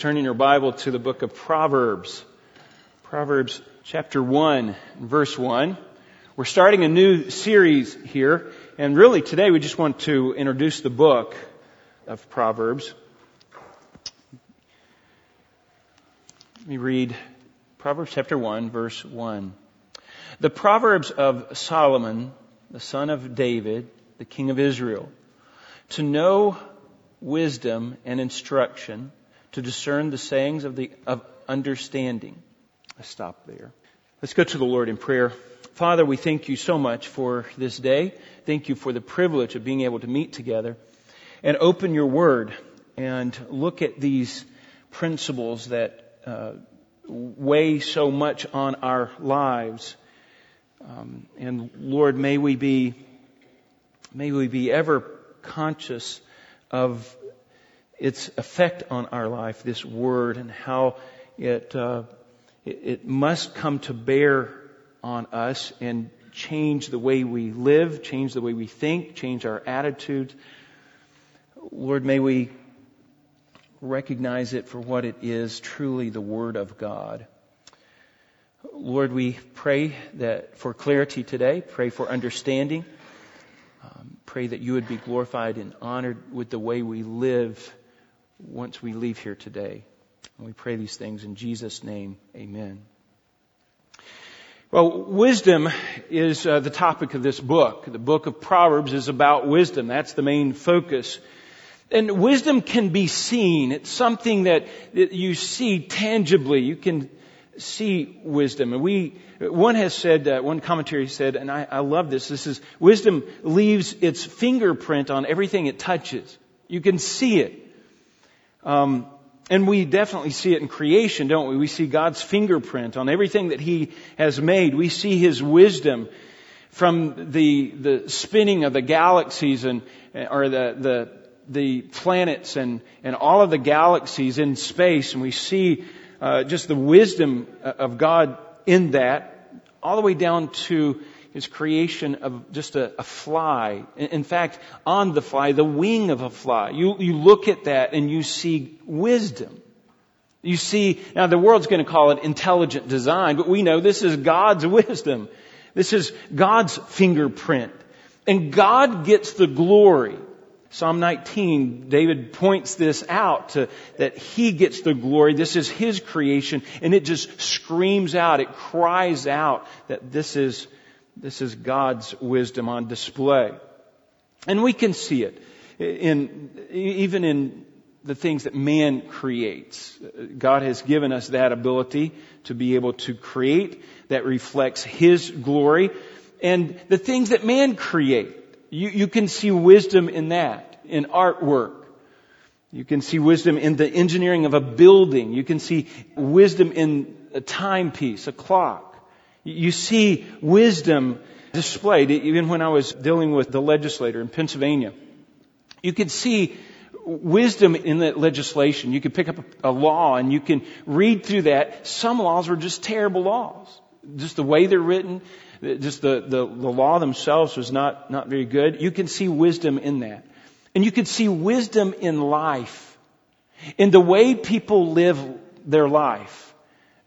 turn in your Bible to the book of Proverbs. Proverbs chapter 1, verse 1. We're starting a new series here, and really today we just want to introduce the book of Proverbs. Let me read Proverbs chapter 1, verse 1. The Proverbs of Solomon, the son of David, the king of Israel, to know wisdom and instruction, to discern the sayings of the of understanding. I stop there. Let's go to the Lord in prayer. Father, we thank you so much for this day. Thank you for the privilege of being able to meet together and open your word and look at these principles that uh, weigh so much on our lives. Um, and Lord, may we be, may we be ever conscious of its effect on our life, this word, and how it, uh, it, must come to bear on us and change the way we live, change the way we think, change our attitudes. Lord, may we recognize it for what it is, truly the Word of God. Lord, we pray that for clarity today, pray for understanding. Um, pray that you would be glorified and honored with the way we live once we leave here today. And we pray these things in Jesus' name. Amen. Well, wisdom is uh, the topic of this book. The book of Proverbs is about wisdom. That's the main focus. And wisdom can be seen. It's something that, that you see tangibly. You can see wisdom. And we, one has said, uh, one commentary said, and I, I love this, this is, wisdom leaves its fingerprint on everything it touches. You can see it. Um, and we definitely see it in creation, don't we? We see God's fingerprint on everything that He has made. We see His wisdom from the, the spinning of the galaxies and, or the, the, the planets and, and all of the galaxies in space. And we see uh, just the wisdom of God in that, all the way down to his creation of just a, a, fly. In fact, on the fly, the wing of a fly. You, you look at that and you see wisdom. You see, now the world's going to call it intelligent design, but we know this is God's wisdom. This is God's fingerprint. And God gets the glory Psalm 19, David points this out to, that he gets the glory. This is his creation and it just screams out, it cries out that this is, this is God's wisdom on display. And we can see it in, even in the things that man creates. God has given us that ability to be able to create that reflects his glory. And the things that man create, you, you can see wisdom in that, in artwork. You can see wisdom in the engineering of a building. You can see wisdom in a timepiece, a clock. You see wisdom displayed, even when I was dealing with the legislator in Pennsylvania. You could see wisdom in that legislation. You could pick up a, law and you can read through that. Some laws were just terrible laws. Just the way they're written, just the, the, the law themselves was not, not very good. You can see wisdom in that. And you can see wisdom in life, in the way people live their life,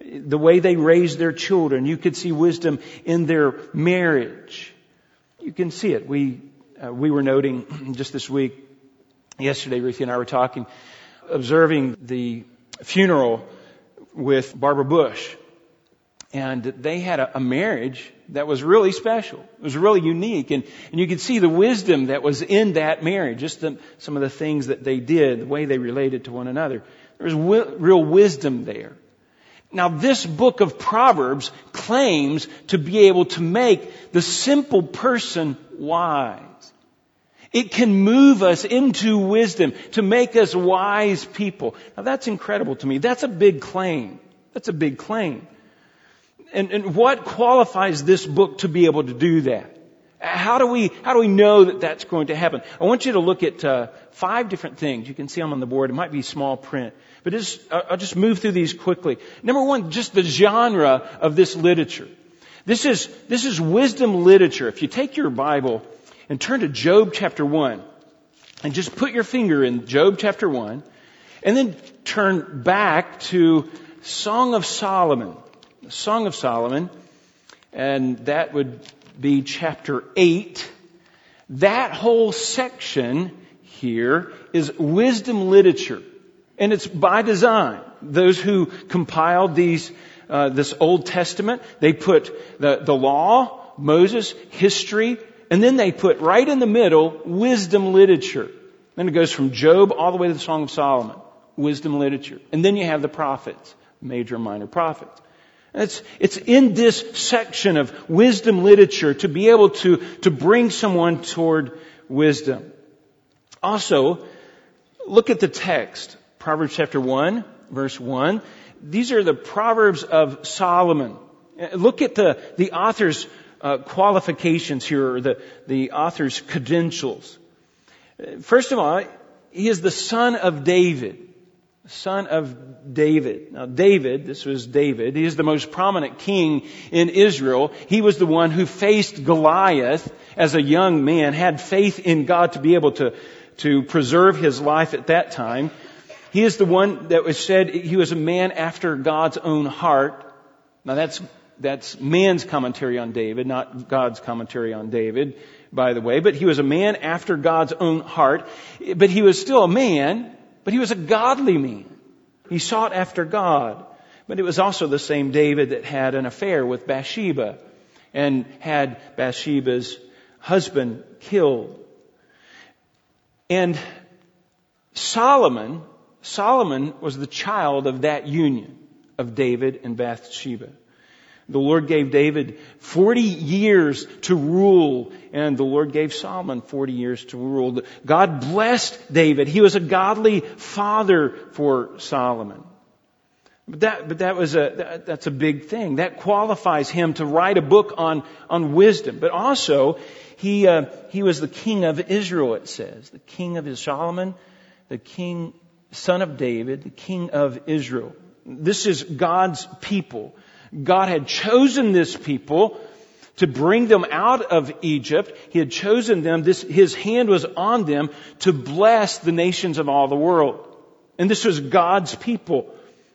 the way they raise their children. You could see wisdom in their marriage. You can see it. We, uh, we were noting just this week, yesterday, Ruthie and I were talking, observing the funeral with Barbara Bush. And they had a, a, marriage that was really special. It was really unique. And, and you could see the wisdom that was in that marriage, just the, some of the things that they did, the way they related to one another. There was real wisdom there. Now this book of Proverbs claims to be able to make the simple person wise. It can move us into wisdom to make us wise people. Now that's incredible to me. That's a big claim. That's a big claim. And, and what qualifies this book to be able to do that? How do we, how do we know that that's going to happen? I want you to look at uh, five different things. You can see them on the board. It might be small print. But just, I'll just move through these quickly. Number one, just the genre of this literature. This is, this is wisdom literature. If you take your Bible and turn to Job chapter 1, and just put your finger in Job chapter 1, And then turn back to Song of Solomon. Song of Solomon, and that would be chapter 8. That whole section here is wisdom literature. And it's by design. Those who compiled these, uh, this Old Testament, they put the, the law, Moses, history, and then they put right in the middle wisdom literature. Then it goes from Job all the way to the Song of Solomon. Wisdom literature. And then you have the prophets, major and minor prophets. It's, it's in this section of wisdom literature to be able to, to bring someone toward wisdom. Also, look at the text. Proverbs chapter 1, verse 1. These are the Proverbs of Solomon. Look at the, the author's uh, qualifications here, or the, the author's credentials. First of all, he is the son of David son of David. Now, David, this was David, he is the most prominent king in Israel. He was the one who faced Goliath as a young man, had faith in God to be able to, to preserve his life at that time. He is the one that was said he was a man after God's own heart. Now that's, that's man's commentary on David, not God's commentary on David, by the way. But he was a man after God's own heart. But he was still a man, but he was a godly man. He sought after God. But it was also the same David that had an affair with Bathsheba and had Bathsheba's husband killed. And Solomon, Solomon was the child of that union of David and Bathsheba. The Lord gave David 40 years to rule, and the Lord gave Solomon 40 years to rule. God blessed David. He was a godly father for Solomon. But that, but that was a, that, that's a big thing. That qualifies him to write a book on, on wisdom. But also, he, uh, he was the king of Israel, it says. The king of his Solomon, the king, son of David, the king of Israel. This is God's people. God had chosen this people to bring them out of Egypt. He had chosen them. This, his hand was on them to bless the nations of all the world. And this was God's people.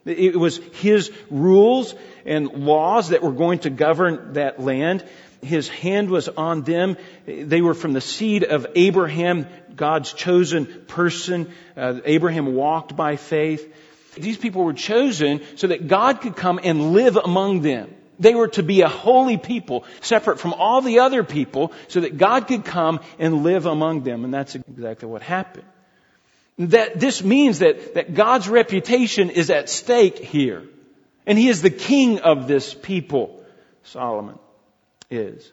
It was His rules and laws that were going to govern that land. His hand was on them. They were from the seed of Abraham, God's chosen person. Uh, Abraham walked by faith. These people were chosen so that God could come and live among them. They were to be a holy people, separate from all the other people, so that God could come and live among them. And that's exactly what happened. That this means that, that God's reputation is at stake here. And He is the king of this people. Solomon is.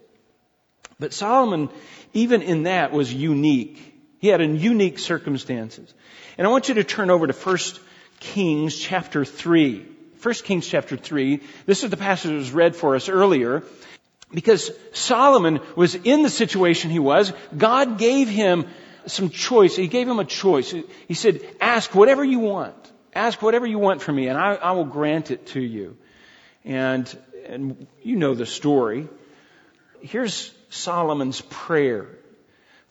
But Solomon, even in that, was unique. He had unique circumstances. And I want you to turn over to First Kings chapter 3. 1 Kings chapter 3. This is the passage that was read for us earlier. Because Solomon was in the situation he was, God gave him some choice. He gave him a choice. He said, ask whatever you want. Ask whatever you want from me and I, I will grant it to you. And, and you know the story. Here's Solomon's prayer.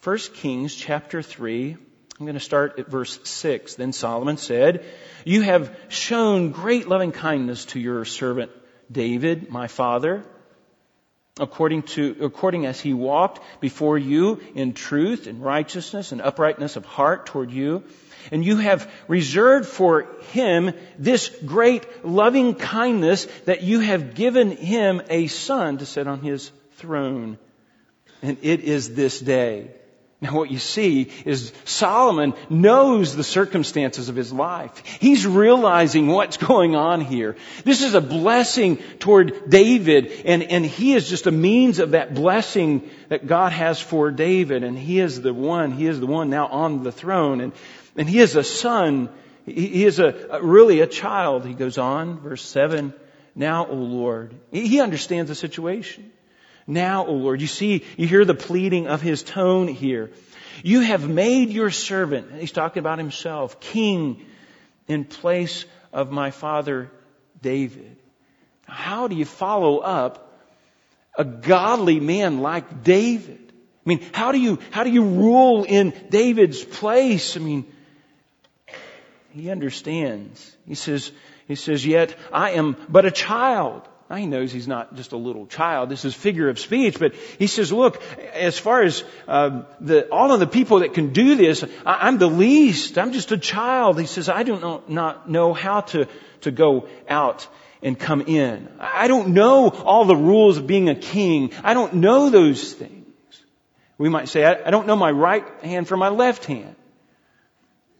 1 Kings chapter 3. I'm going to start at verse 6. Then Solomon said, You have shown great loving kindness to your servant David, my father, according to, according as he walked before you in truth and righteousness and uprightness of heart toward you. And you have reserved for him this great loving kindness that you have given him a son to sit on his throne. And it is this day. Now what you see is Solomon knows the circumstances of his life. He's realizing what's going on here. This is a blessing toward David and, and he is just a means of that blessing that God has for David and he is the one, he is the one now on the throne and, and he is a son. He, is a, a, really a child. He goes on, verse 7, now, O Lord. He understands the situation. Now, O Lord, you see, you hear the pleading of his tone here. You have made your servant, he's talking about himself, king in place of my father David. How do you follow up a godly man like David? I mean, how do you, how do you rule in David's place? I mean, He understands. He says, he says, yet I am but a child. Now he knows he's not just a little child. This is figure of speech, but he says, look, as far as uh, the, all of the people that can do this, I, am the least. I'm just a child. He says, I do not, not know how to, to go out and come in. I don't know all the rules of being a king. I don't know those things. We might say, I, I don't know my right hand from my left hand.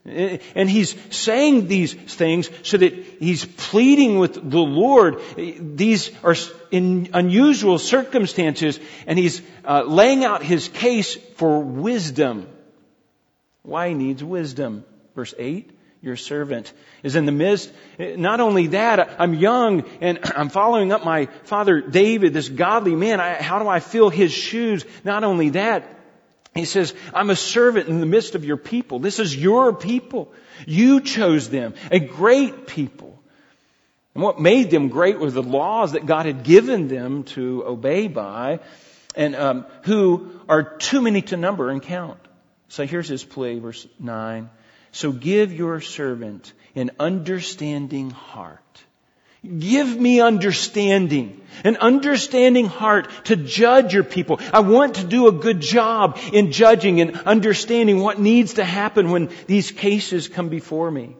And he's saying these things so that he's pleading with the Lord. These are in unusual circumstances, and he's uh, laying out his case for wisdom. Why needs wisdom. Verse 8 Your servant is in the midst. Not only that, I'm young and I'm following up my father David, this godly man. I, how do I fill his shoes? Not only that, he says, I'm a servant in the midst of your people. This is your people. You chose them, a great people. And what made them great were the laws that God had given them to obey by, and um, who are too many to number and count. So here's his plea, verse 9. So give your servant an understanding heart Give me understanding, an understanding heart to judge your people. I want to do a good job in judging and understanding what needs to happen when these cases come before me.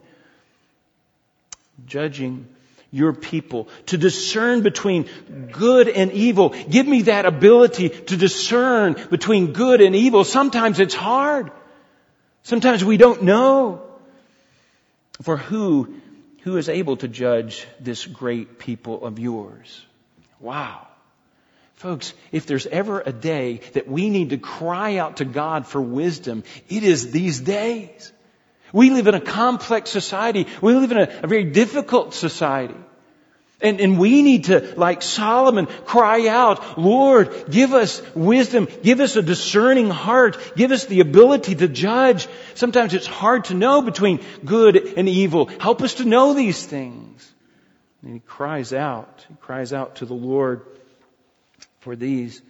Judging your people, to discern between good and evil. Give me that ability to discern between good and evil. Sometimes it's hard. Sometimes we don't know. For who who is able to judge this great people of yours? Wow. Folks, if there's ever a day that we need to cry out to God for wisdom, it is these days. We live in a complex society. We live in a, a very difficult society. And, and we need to, like Solomon, cry out, Lord, give us wisdom, give us a discerning heart, give us the ability to judge. Sometimes it's hard to know between good and evil. Help us to know these things. And he cries out, he cries out to the Lord for these,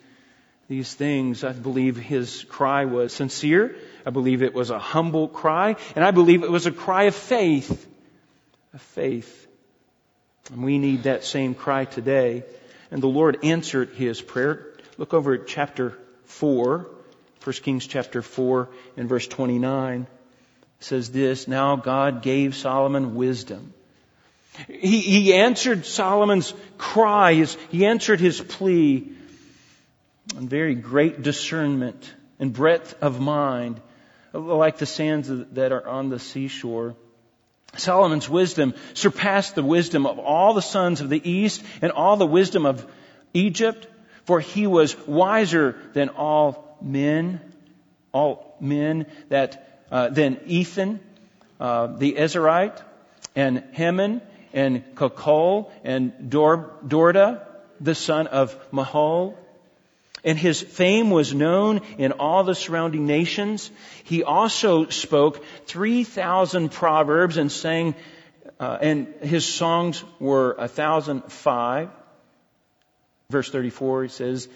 these things. I believe his cry was sincere. I believe it was a humble cry. And I believe it was a cry of faith. Of faith. And we need that same cry today. And the Lord answered his prayer. Look over at chapter 4, 1 Kings chapter 4 and verse 29. It says this, Now God gave Solomon wisdom. He, he answered Solomon's cry, his, he answered his plea, and very great discernment and breadth of mind, like the sands that are on the seashore. Solomon's wisdom surpassed the wisdom of all the sons of the east and all the wisdom of Egypt, for he was wiser than all men, all men that uh, than Ethan, uh, the Ezrahite, and Heman, and Calcol, and Dor, Dorda, the son of Mahol, and his fame was known in all the surrounding nations. He also spoke 3,000 proverbs and sang, uh, and his songs were 1,005. Verse 34, he says,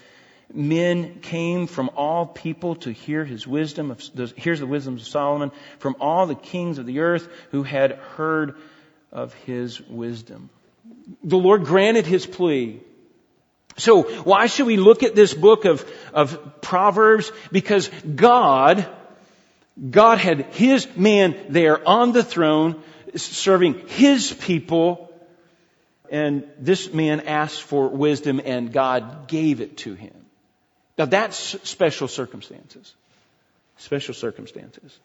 Men came from all people to hear his wisdom. Of, here's the wisdom of Solomon from all the kings of the earth who had heard of his wisdom. The Lord granted his plea. So why should we look at this book of, of Proverbs? Because God, God had His man there on the throne serving His people and this man asked for wisdom and God gave it to him. Now that's special circumstances. Special circumstances.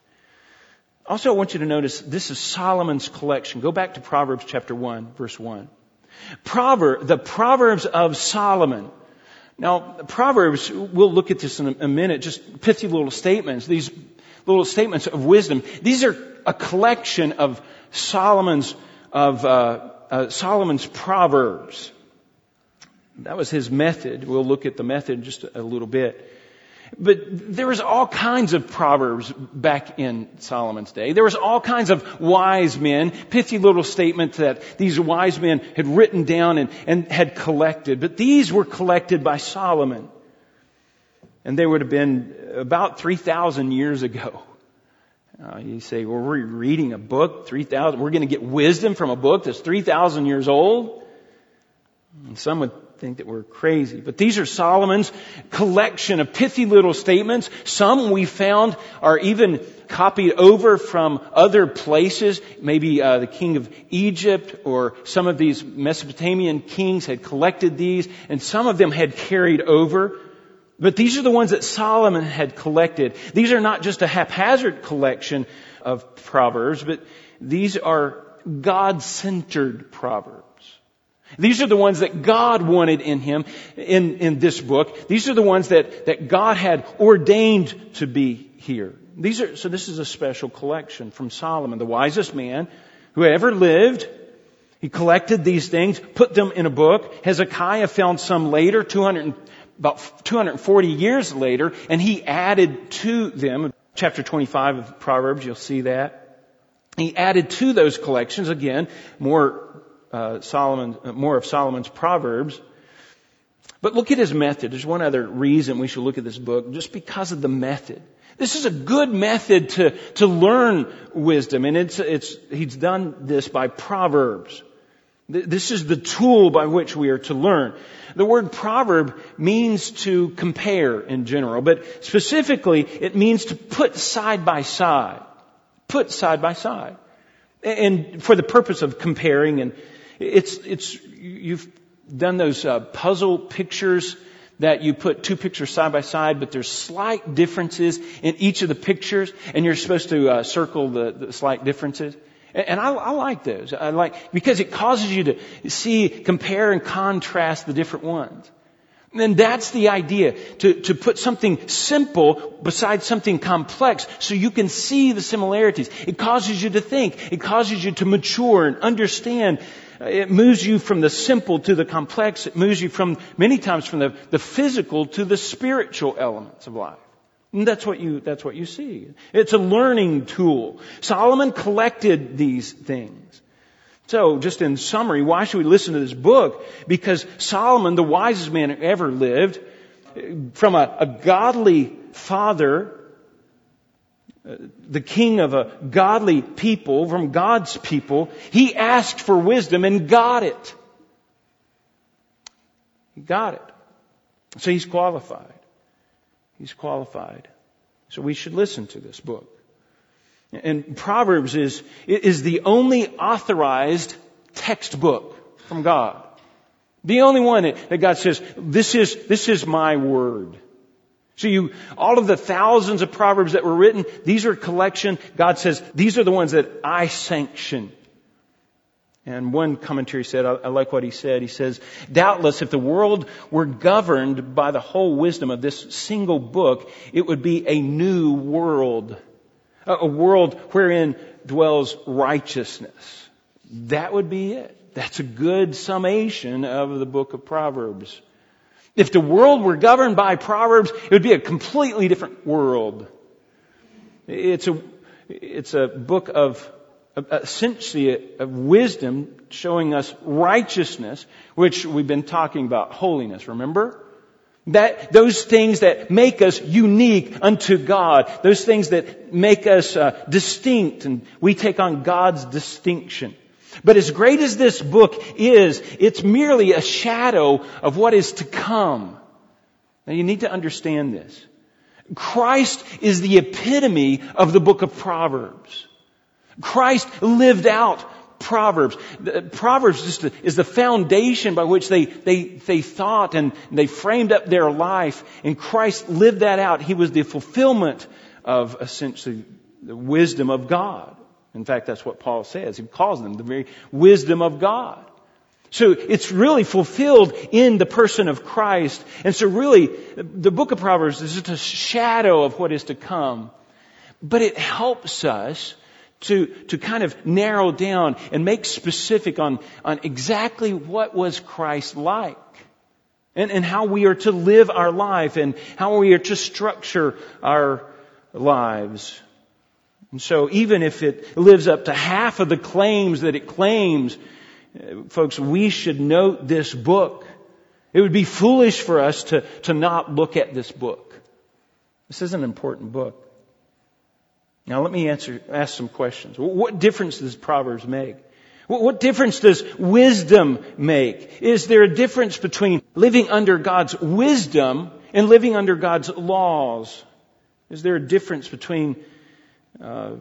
Also, I want you to notice this is Solomon's collection. Go back to Proverbs chapter 1, verse 1. Proverb, the Proverbs of Solomon. Now, Proverbs, we'll look at this in a minute, just pithy little statements, these little statements of wisdom. These are a collection of Solomon's, of, uh, uh, Solomon's Proverbs. That was his method. We'll look at the method just a little bit. But there was all kinds of proverbs back in Solomon's day. There was all kinds of wise men, pithy little statements that these wise men had written down and, and had collected. But these were collected by Solomon. And they would have been about 3,000 years ago. Uh, you say, well, we're reading a book, 3,000, we're going to get wisdom from a book that's 3,000 years old. And some would think that we're crazy. But these are Solomon's collection of pithy little statements. Some we found are even copied over from other places. Maybe uh, the king of Egypt or some of these Mesopotamian kings had collected these, and some of them had carried over. But these are the ones that Solomon had collected. These are not just a haphazard collection of proverbs, but these are God-centered proverbs. These are the ones that God wanted in him in, in this book. These are the ones that, that God had ordained to be here. These are, so this is a special collection from Solomon, the wisest man who ever lived. He collected these things, put them in a book. Hezekiah found some later, 200, about 240 years later, and he added to them. Chapter 25 of Proverbs, you'll see that. He added to those collections, again, more uh, Solomon, more of Solomon's Proverbs. But look at his method. There's one other reason we should look at this book, just because of the method. This is a good method to, to learn wisdom, and it's, it's, he's done this by Proverbs. This is the tool by which we are to learn. The word proverb means to compare in general, but specifically it means to put side by side. Put side by side. And for the purpose of comparing and it's, it's, you've done those uh, puzzle pictures that you put two pictures side by side, but there's slight differences in each of the pictures, and you're supposed to uh, circle the, the, slight differences. And, I, I, like those. I like because it causes you to see, compare, and contrast the different ones. And that's the idea, to, to put something simple beside something complex so you can see the similarities. It causes you to think. It causes you to mature and understand Uh, it moves you from the simple to the complex. It moves you from, many times from the, the physical to the spiritual elements of life. And that's what you, that's what you see. It's a learning tool. Solomon collected these things. So, just in summary, why should we listen to this book? Because Solomon, the wisest man who ever lived, from a, a godly father, the king of a godly people, from God's people, he asked for wisdom and got it. He got it. So he's qualified. He's qualified. So we should listen to this book. And Proverbs is, is the only authorized textbook from God. The only one that God says, this is, this is my word. So you, all of the thousands of proverbs that were written, these are a collection. God says, these are the ones that I sanction. And one commentary said, I, I like what he said. He says, doubtless if the world were governed by the whole wisdom of this single book, it would be a new world. A, a world wherein dwells righteousness. That would be it. That's a good summation of the book of Proverbs. If the world were governed by Proverbs, it would be a completely different world. It's a, it's a book of essentially of wisdom showing us righteousness, which we've been talking about holiness, remember? That, those things that make us unique unto God, those things that make us uh, distinct, and we take on God's distinction. But as great as this book is, it's merely a shadow of what is to come. Now you need to understand this. Christ is the epitome of the book of Proverbs. Christ lived out Proverbs. Proverbs is the foundation by which they, they, they thought and they framed up their life, and Christ lived that out. He was the fulfillment of essentially the wisdom of God. In fact, that's what Paul says. He calls them the very wisdom of God. So it's really fulfilled in the person of Christ. And so really, the book of Proverbs is just a shadow of what is to come. But it helps us to, to kind of narrow down and make specific on, on exactly what was Christ like. And, and how we are to live our life and how we are to structure our lives. And so even if it lives up to half of the claims that it claims, uh, folks, we should note this book. It would be foolish for us to, to not look at this book. This is an important book. Now let me answer, ask some questions. What difference does Proverbs make? What difference does wisdom make? Is there a difference between living under God's wisdom and living under God's laws? Is there a difference between uh,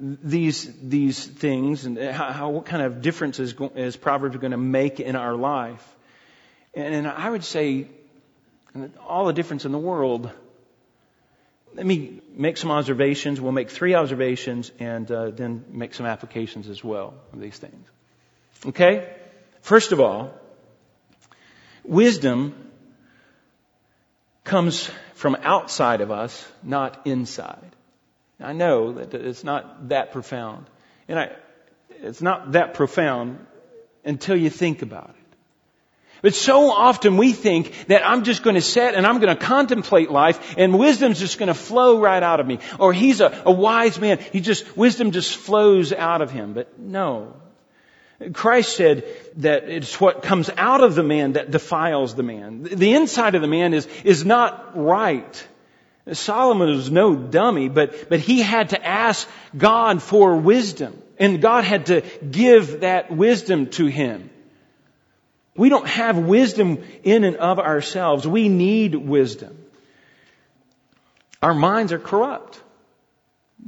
these these things and how, how, what kind of difference is, is Proverbs going to make in our life? And, and I would say all the difference in the world let me make some observations. We'll make three observations and uh, then make some applications as well of these things. Okay? First of all, wisdom comes from outside of us, not inside. I know that it's not that profound. And I, it's not that profound until you think about it. But so often we think that I'm just going to sit and I'm going to contemplate life and wisdom's just going to flow right out of me. Or he's a, a wise man. He just, wisdom just flows out of him. But no. Christ said that it's what comes out of the man that defiles the man. The inside of the man is, is not right. Solomon was no dummy, but, but he had to ask God for wisdom. And God had to give that wisdom to him. We don't have wisdom in and of ourselves. We need wisdom. Our minds are corrupt.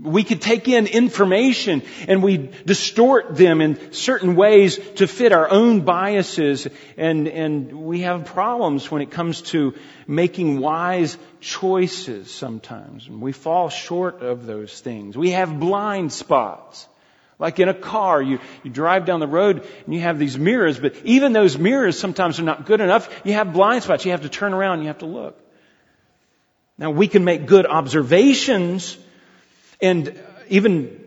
We could take in information and we distort them in certain ways to fit our own biases and, and we have problems when it comes to making wise choices sometimes. And we fall short of those things. We have blind spots. Like in a car, you, you drive down the road and you have these mirrors, but even those mirrors sometimes are not good enough. You have blind spots. You have to turn around you have to look. Now we can make good observations and even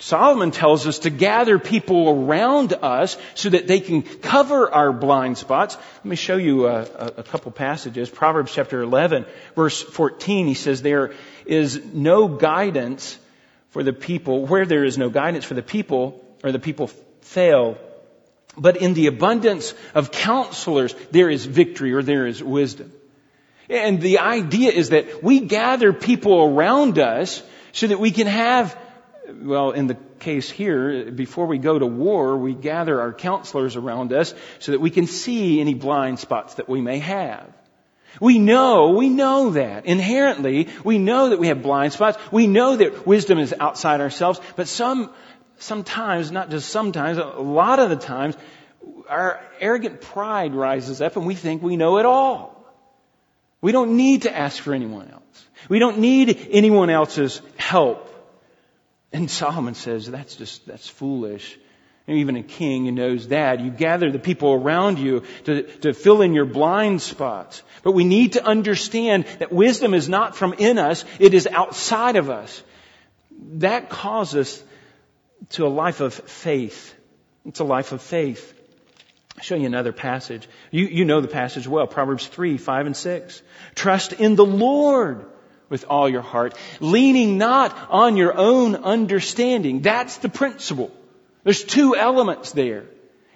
Solomon tells us to gather people around us so that they can cover our blind spots. Let me show you a, a, couple passages. Proverbs chapter 11 verse 14, he says there is no guidance for the people, where there is no guidance for the people, or the people fail. But in the abundance of counselors, there is victory or there is wisdom. And the idea is that we gather people around us so that we can have, well, in the case here, before we go to war, we gather our counselors around us so that we can see any blind spots that we may have. We know, we know that. Inherently, we know that we have blind spots. We know that wisdom is outside ourselves, but some, sometimes, not just sometimes, a lot of the times, our arrogant pride rises up and we think we know it all. We don't need to ask for anyone else. We don't need anyone else's help. And Solomon says that's just, that's foolish even a king knows that. You gather the people around you to, to fill in your blind spots. But we need to understand that wisdom is not from in us, it is outside of us. That calls us to a life of faith. It's a life of faith. I'll show you another passage. You, you know the passage well. Proverbs 3, 5 and 6. Trust in the Lord with all your heart, leaning not on your own understanding. That's the principle. There's two elements there.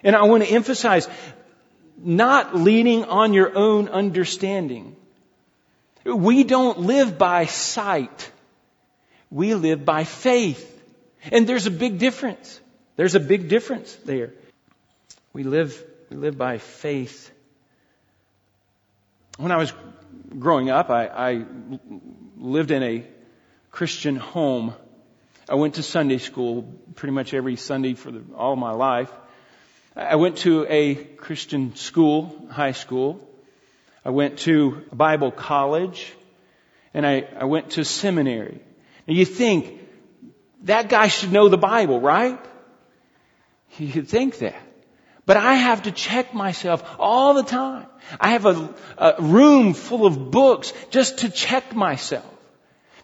And I want to emphasize not leaning on your own understanding. We don't live by sight. We live by faith. And there's a big difference. There's a big difference there. We live, we live by faith. When I was growing up, I, I lived in a Christian home I went to Sunday school pretty much every Sunday for the, all my life. I went to a Christian school, high school. I went to Bible college. And I, I went to seminary. And you think, that guy should know the Bible, right? You'd think that. But I have to check myself all the time. I have a, a room full of books just to check myself.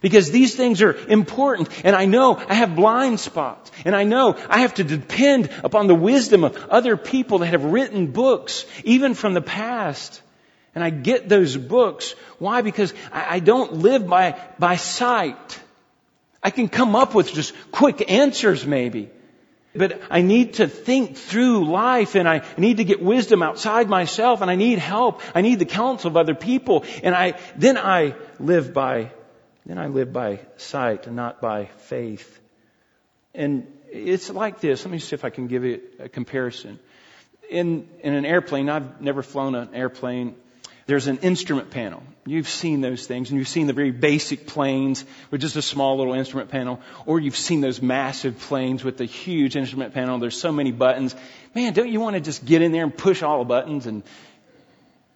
Because these things are important and I know I have blind spots and I know I have to depend upon the wisdom of other people that have written books, even from the past. And I get those books. Why? Because I, don't live by, by sight. I can come up with just quick answers maybe. But I need to think through life and I need to get wisdom outside myself and I need help. I need the counsel of other people and I, then I live by then I live by sight and not by faith. And it's like this. Let me see if I can give you a comparison. In, in an airplane, I've never flown an airplane. There's an instrument panel. You've seen those things, and you've seen the very basic planes with just a small little instrument panel, or you've seen those massive planes with the huge instrument panel. There's so many buttons. Man, don't you want to just get in there and push all the buttons? And,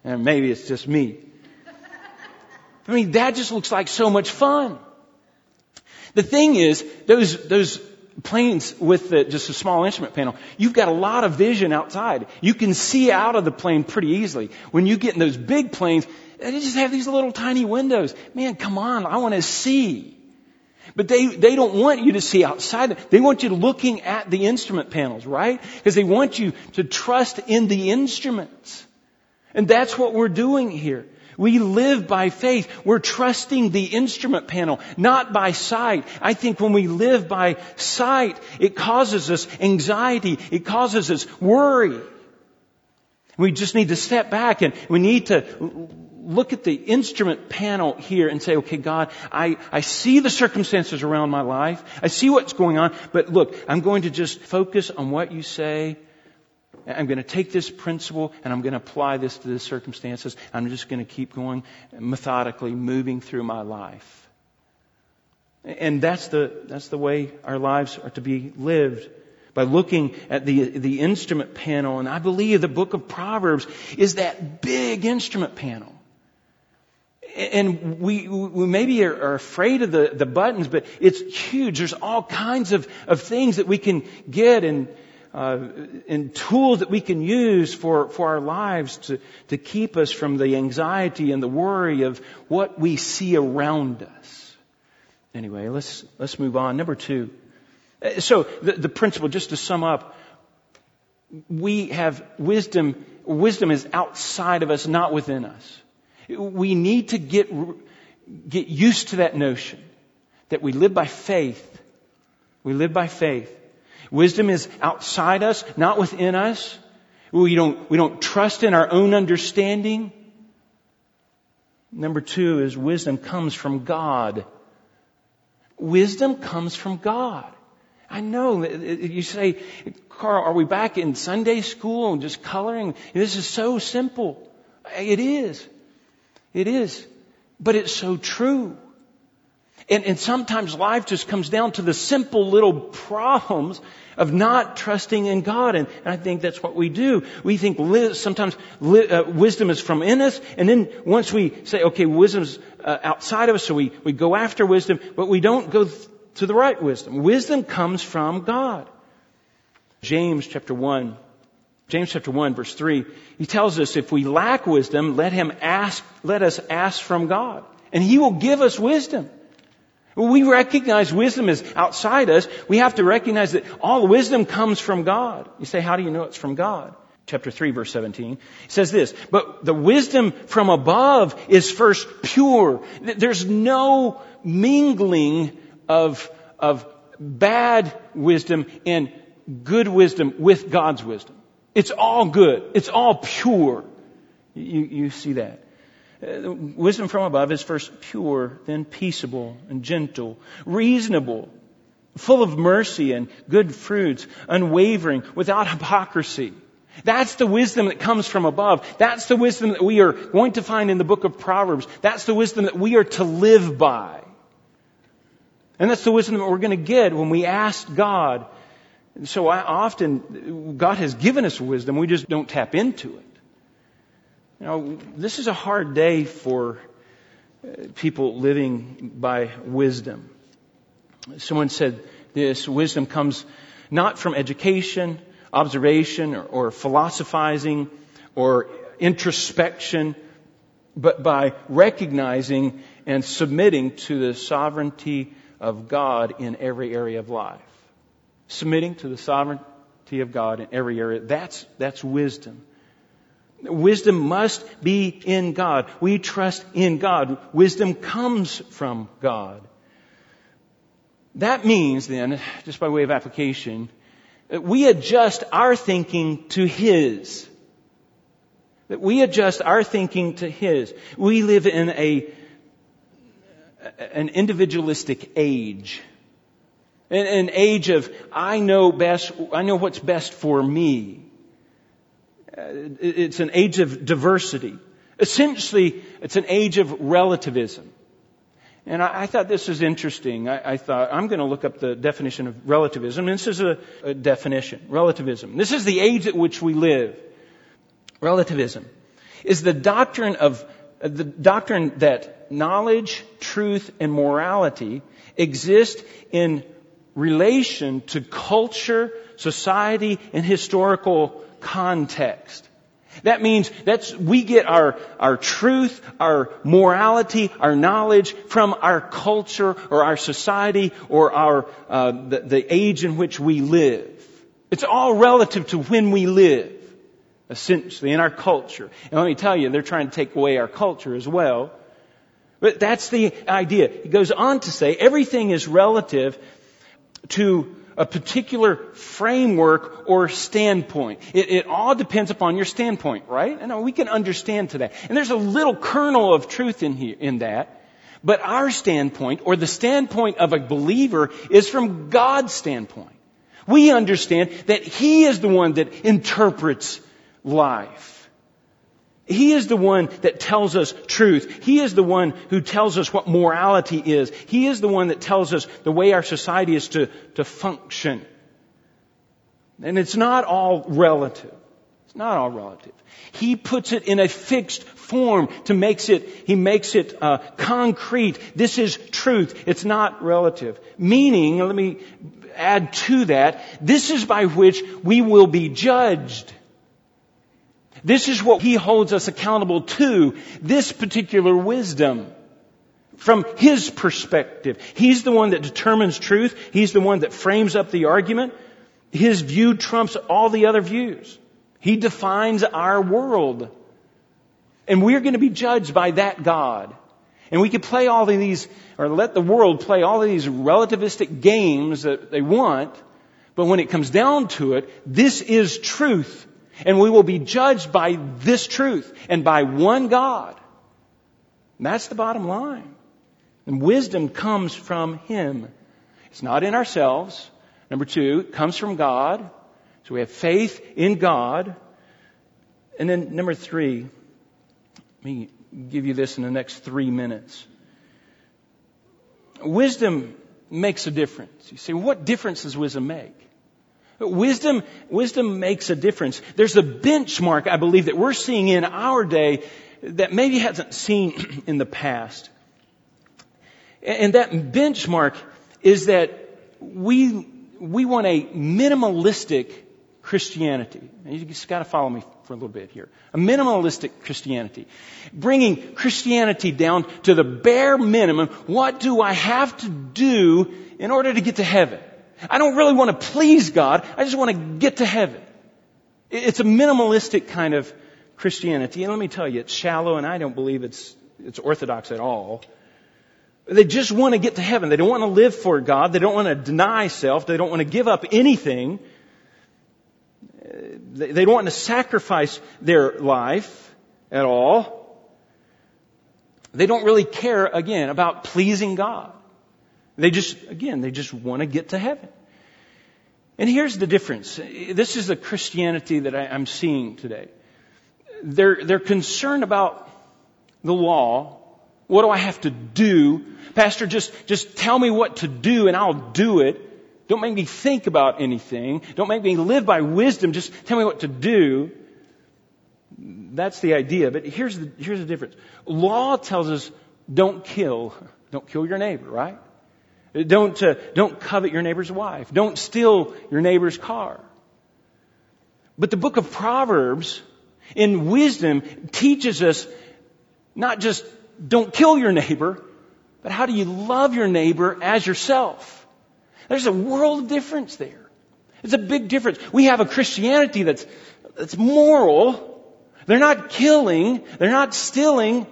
and maybe it's just me. I mean, that just looks like so much fun. The thing is, those, those planes with the, just a small instrument panel, you've got a lot of vision outside. You can see out of the plane pretty easily. When you get in those big planes, they just have these little tiny windows. Man, come on, I want to see. But they, they don't want you to see outside. They want you looking at the instrument panels, right? Because they want you to trust in the instruments. And that's what we're doing here. We live by faith. We're trusting the instrument panel, not by sight. I think when we live by sight, it causes us anxiety. It causes us worry. We just need to step back and we need to look at the instrument panel here and say, okay, God, I, I see the circumstances around my life. I see what's going on, but look, I'm going to just focus on what you say I'm going to take this principle and I'm going to apply this to the circumstances. I'm just going to keep going methodically, moving through my life. And that's the, that's the way our lives are to be lived. By looking at the, the instrument panel. And I believe the book of Proverbs is that big instrument panel. And we, we maybe are, afraid of the, the buttons, but it's huge. There's all kinds of, of things that we can get and, uh, and tools that we can use for, for our lives to, to keep us from the anxiety and the worry of what we see around us. Anyway, let's, let's move on. Number two. Uh, so the, the principle, just to sum up, we have wisdom. Wisdom is outside of us, not within us. We need to get, get used to that notion that we live by faith. We live by faith. Wisdom is outside us, not within us. We don't, we don't trust in our own understanding. Number two is wisdom comes from God. Wisdom comes from God. I know you say, Carl, are we back in Sunday school and just coloring? This is so simple. It is. It is. But it's so true. And, and sometimes life just comes down to the simple little problems of not trusting in God. And, and I think that's what we do. We think li- sometimes li- uh, wisdom is from in us. And then once we say, okay, wisdom's uh, outside of us, so we, we go after wisdom, but we don't go th- to the right wisdom. Wisdom comes from God. James chapter 1. James chapter 1 verse 3, he tells us if we lack wisdom, let him ask, let us ask from God. And he will give us wisdom. We recognize wisdom is outside us, we have to recognize that all wisdom comes from God. You say, how do you know it's from God? Chapter 3 verse 17 says this, but the wisdom from above is first pure. There's no mingling of, of bad wisdom and good wisdom with God's wisdom. It's all good. It's all pure. You, you see that. Uh, wisdom from above is first pure, then peaceable and gentle, reasonable, full of mercy and good fruits, unwavering, without hypocrisy. That's the wisdom that comes from above. That's the wisdom that we are going to find in the book of Proverbs. That's the wisdom that we are to live by. And that's the wisdom that we're going to get when we ask God. So often, God has given us wisdom, we just don't tap into it. You know, this is a hard day for uh, people living by wisdom. Someone said this wisdom comes not from education, observation, or, or philosophizing, or introspection, but by recognizing and submitting to the sovereignty of God in every area of life. Submitting to the sovereignty of God in every area. That's, that's wisdom. Wisdom must be in God. We trust in God. Wisdom comes from God. That means then, just by way of application, that we adjust our thinking to His. That we adjust our thinking to His. We live in a, an individualistic age. An, age of, I know best, I know what's best for me. Uh, it's an age of diversity. Essentially, it's an age of relativism. And I, I thought this was interesting. I, I, thought, I'm going to look up the definition of relativism. this is a, a definition. Relativism. This is the age at which we live. Relativism is the doctrine of, uh, the doctrine that knowledge, truth, and morality exist in relation to culture, society, and historical context. That means that's, we get our, our truth, our morality, our knowledge from our culture or our society or our, uh, the, the age in which we live. It's all relative to when we live, essentially, in our culture. And let me tell you, they're trying to take away our culture as well. But that's the idea. He goes on to say everything is relative to a particular framework or standpoint. It, it, all depends upon your standpoint, right? And we can understand today. And there's a little kernel of truth in here, in that. But our standpoint, or the standpoint of a believer, is from God's standpoint. We understand that He is the one that interprets life. He is the one that tells us truth. He is the one who tells us what morality is. He is the one that tells us the way our society is to, to function. And it's not all relative. It's not all relative. He puts it in a fixed form to makes it, he makes it uh, concrete. This is truth. It's not relative. Meaning, let me add to that, this is by which we will be judged. This is what he holds us accountable to, this particular wisdom. From his perspective. He's the one that determines truth. He's the one that frames up the argument. His view trumps all the other views. He defines our world. And we're going to be judged by that God. And we could play all of these, or let the world play all of these relativistic games that they want, but when it comes down to it, this is truth. And we will be judged by this truth and by one God. And that's the bottom line. And wisdom comes from Him. It's not in ourselves. Number two, it comes from God. So we have faith in God. And then number three, let me give you this in the next three minutes. Wisdom makes a difference. You say, what difference does wisdom make? Wisdom, wisdom makes a difference. There's a benchmark, I believe, that we're seeing in our day that maybe hasn't seen in the past. And that benchmark is that we, we want a minimalistic Christianity. You just gotta follow me for a little bit here. A minimalistic Christianity. Bringing Christianity down to the bare minimum. What do I have to do in order to get to heaven? I don't really want to please God. I just want to get to heaven. It's a minimalistic kind of Christianity. And let me tell you, it's shallow and I don't believe it's, it's orthodox at all. They just want to get to heaven. They don't want to live for God. They don't want to deny self. They don't want to give up anything. They don't want to sacrifice their life at all. They don't really care, again, about pleasing God. They just, again, they just want to get to heaven. And here's the difference. This is the Christianity that I, am seeing today. They're, they're concerned about the law. What do I have to do? Pastor, just, just tell me what to do and I'll do it. Don't make me think about anything. Don't make me live by wisdom. Just tell me what to do. That's the idea. But here's the, here's the difference. Law tells us don't kill. Don't kill your neighbor, right? Don't, uh, don't covet your neighbor's wife. Don't steal your neighbor's car. But the book of Proverbs in wisdom teaches us not just don't kill your neighbor, but how do you love your neighbor as yourself? There's a world of difference there. It's a big difference. We have a Christianity that's, that's moral. They're not killing. They're not stealing.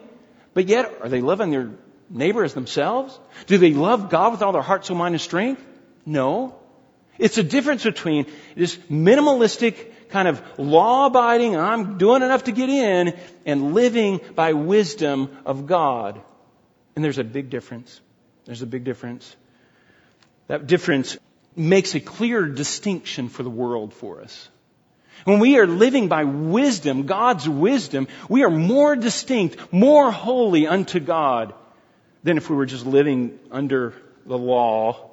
But yet, are they loving their neighbor as themselves? Do they love God with all their heart, soul, mind, and strength? No. It's a difference between this minimalistic kind of law abiding, I'm doing enough to get in, and living by wisdom of God. And there's a big difference. There's a big difference. That difference makes a clear distinction for the world for us. When we are living by wisdom, God's wisdom, we are more distinct, more holy unto God than if we were just living under the law,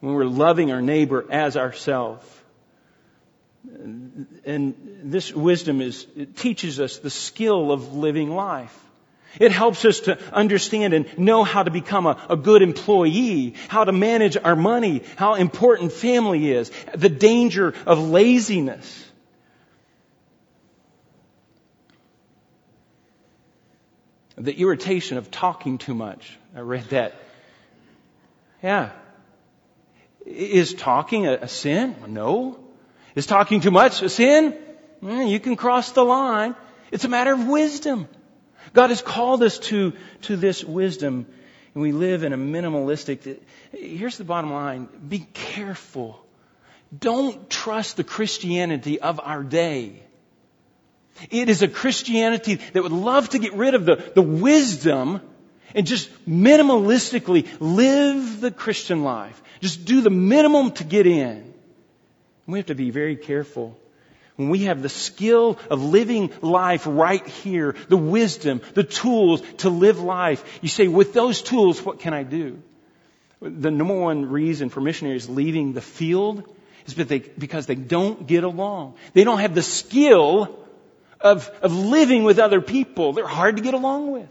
when we're loving our neighbor as ourselves. And this wisdom is, it teaches us the skill of living life. It helps us to understand and know how to become a, a, good employee, how to manage our money, how important family is, the danger of laziness. The irritation of talking too much. I read that. Yeah. Is talking a, a sin? No. Is talking too much a sin? Mm, you can cross the line. It's a matter of wisdom. God has called us to, to this wisdom, and we live in a minimalistic. Here's the bottom line be careful. Don't trust the Christianity of our day. It is a Christianity that would love to get rid of the, the wisdom and just minimalistically live the Christian life. Just do the minimum to get in. We have to be very careful when we have the skill of living life right here, the wisdom, the tools to live life, you say, with those tools, what can I do? The number one reason for missionaries leaving the field is because they don't get along. They don't have the skill of, of living with other people. They're hard to get along with.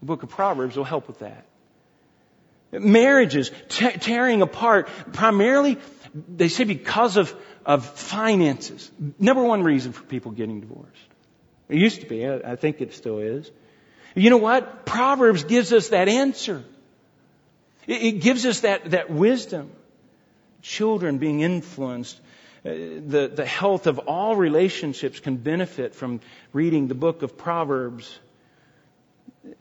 The book of Proverbs will help with that. Marriages tearing apart primarily, they say because of of finances. Number one reason for people getting divorced. It used to be. I think it still is. You know what? Proverbs gives us that answer. It gives us that, that wisdom. Children being influenced. The, the health of all relationships can benefit from reading the book of Proverbs.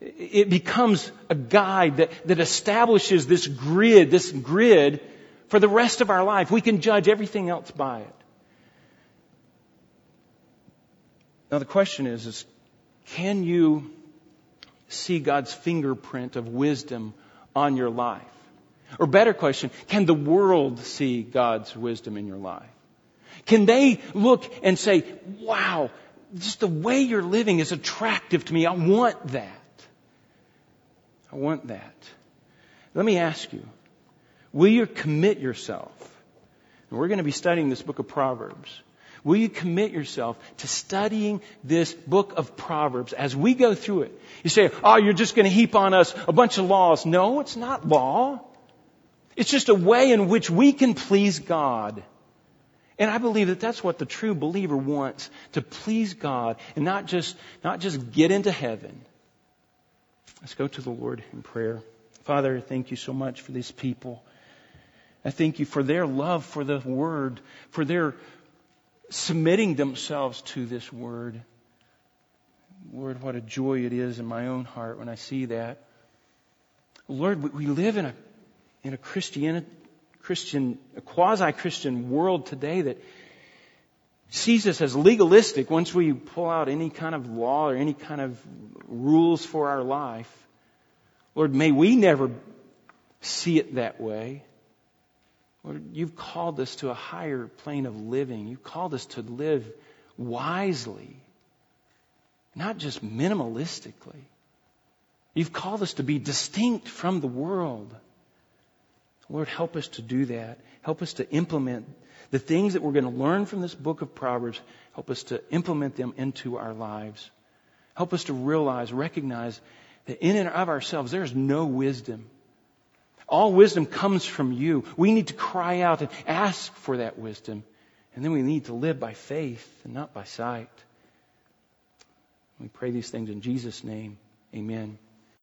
It becomes a guide that, that establishes this grid, this grid for the rest of our life. We can judge everything else by it. Now the question is, is can you see God's fingerprint of wisdom on your life? Or better question, can the world see God's wisdom in your life? Can they look and say, wow, just the way you're living is attractive to me. I want that. I want that. Let me ask you, Will you commit yourself? And we're going to be studying this book of Proverbs. Will you commit yourself to studying this book of Proverbs as we go through it? You say, oh, you're just going to heap on us a bunch of laws. No, it's not law. It's just a way in which we can please God. And I believe that that's what the true believer wants, to please God and not just, not just get into heaven. Let's go to the Lord in prayer. Father, thank you so much for these people. I thank you for their love for the Word, for their submitting themselves to this Word. Lord, what a joy it is in my own heart when I see that. Lord, we live in a, in a Christian, Christian, a quasi-Christian world today that sees us as legalistic once we pull out any kind of law or any kind of rules for our life. Lord, may we never see it that way. Lord, you've called us to a higher plane of living. You've called us to live wisely, not just minimalistically. You've called us to be distinct from the world. Lord, help us to do that. Help us to implement the things that we're going to learn from this book of Proverbs. Help us to implement them into our lives. Help us to realize, recognize that in and of ourselves, there is no wisdom. All wisdom comes from you. We need to cry out and ask for that wisdom. And then we need to live by faith and not by sight. We pray these things in Jesus' name. Amen.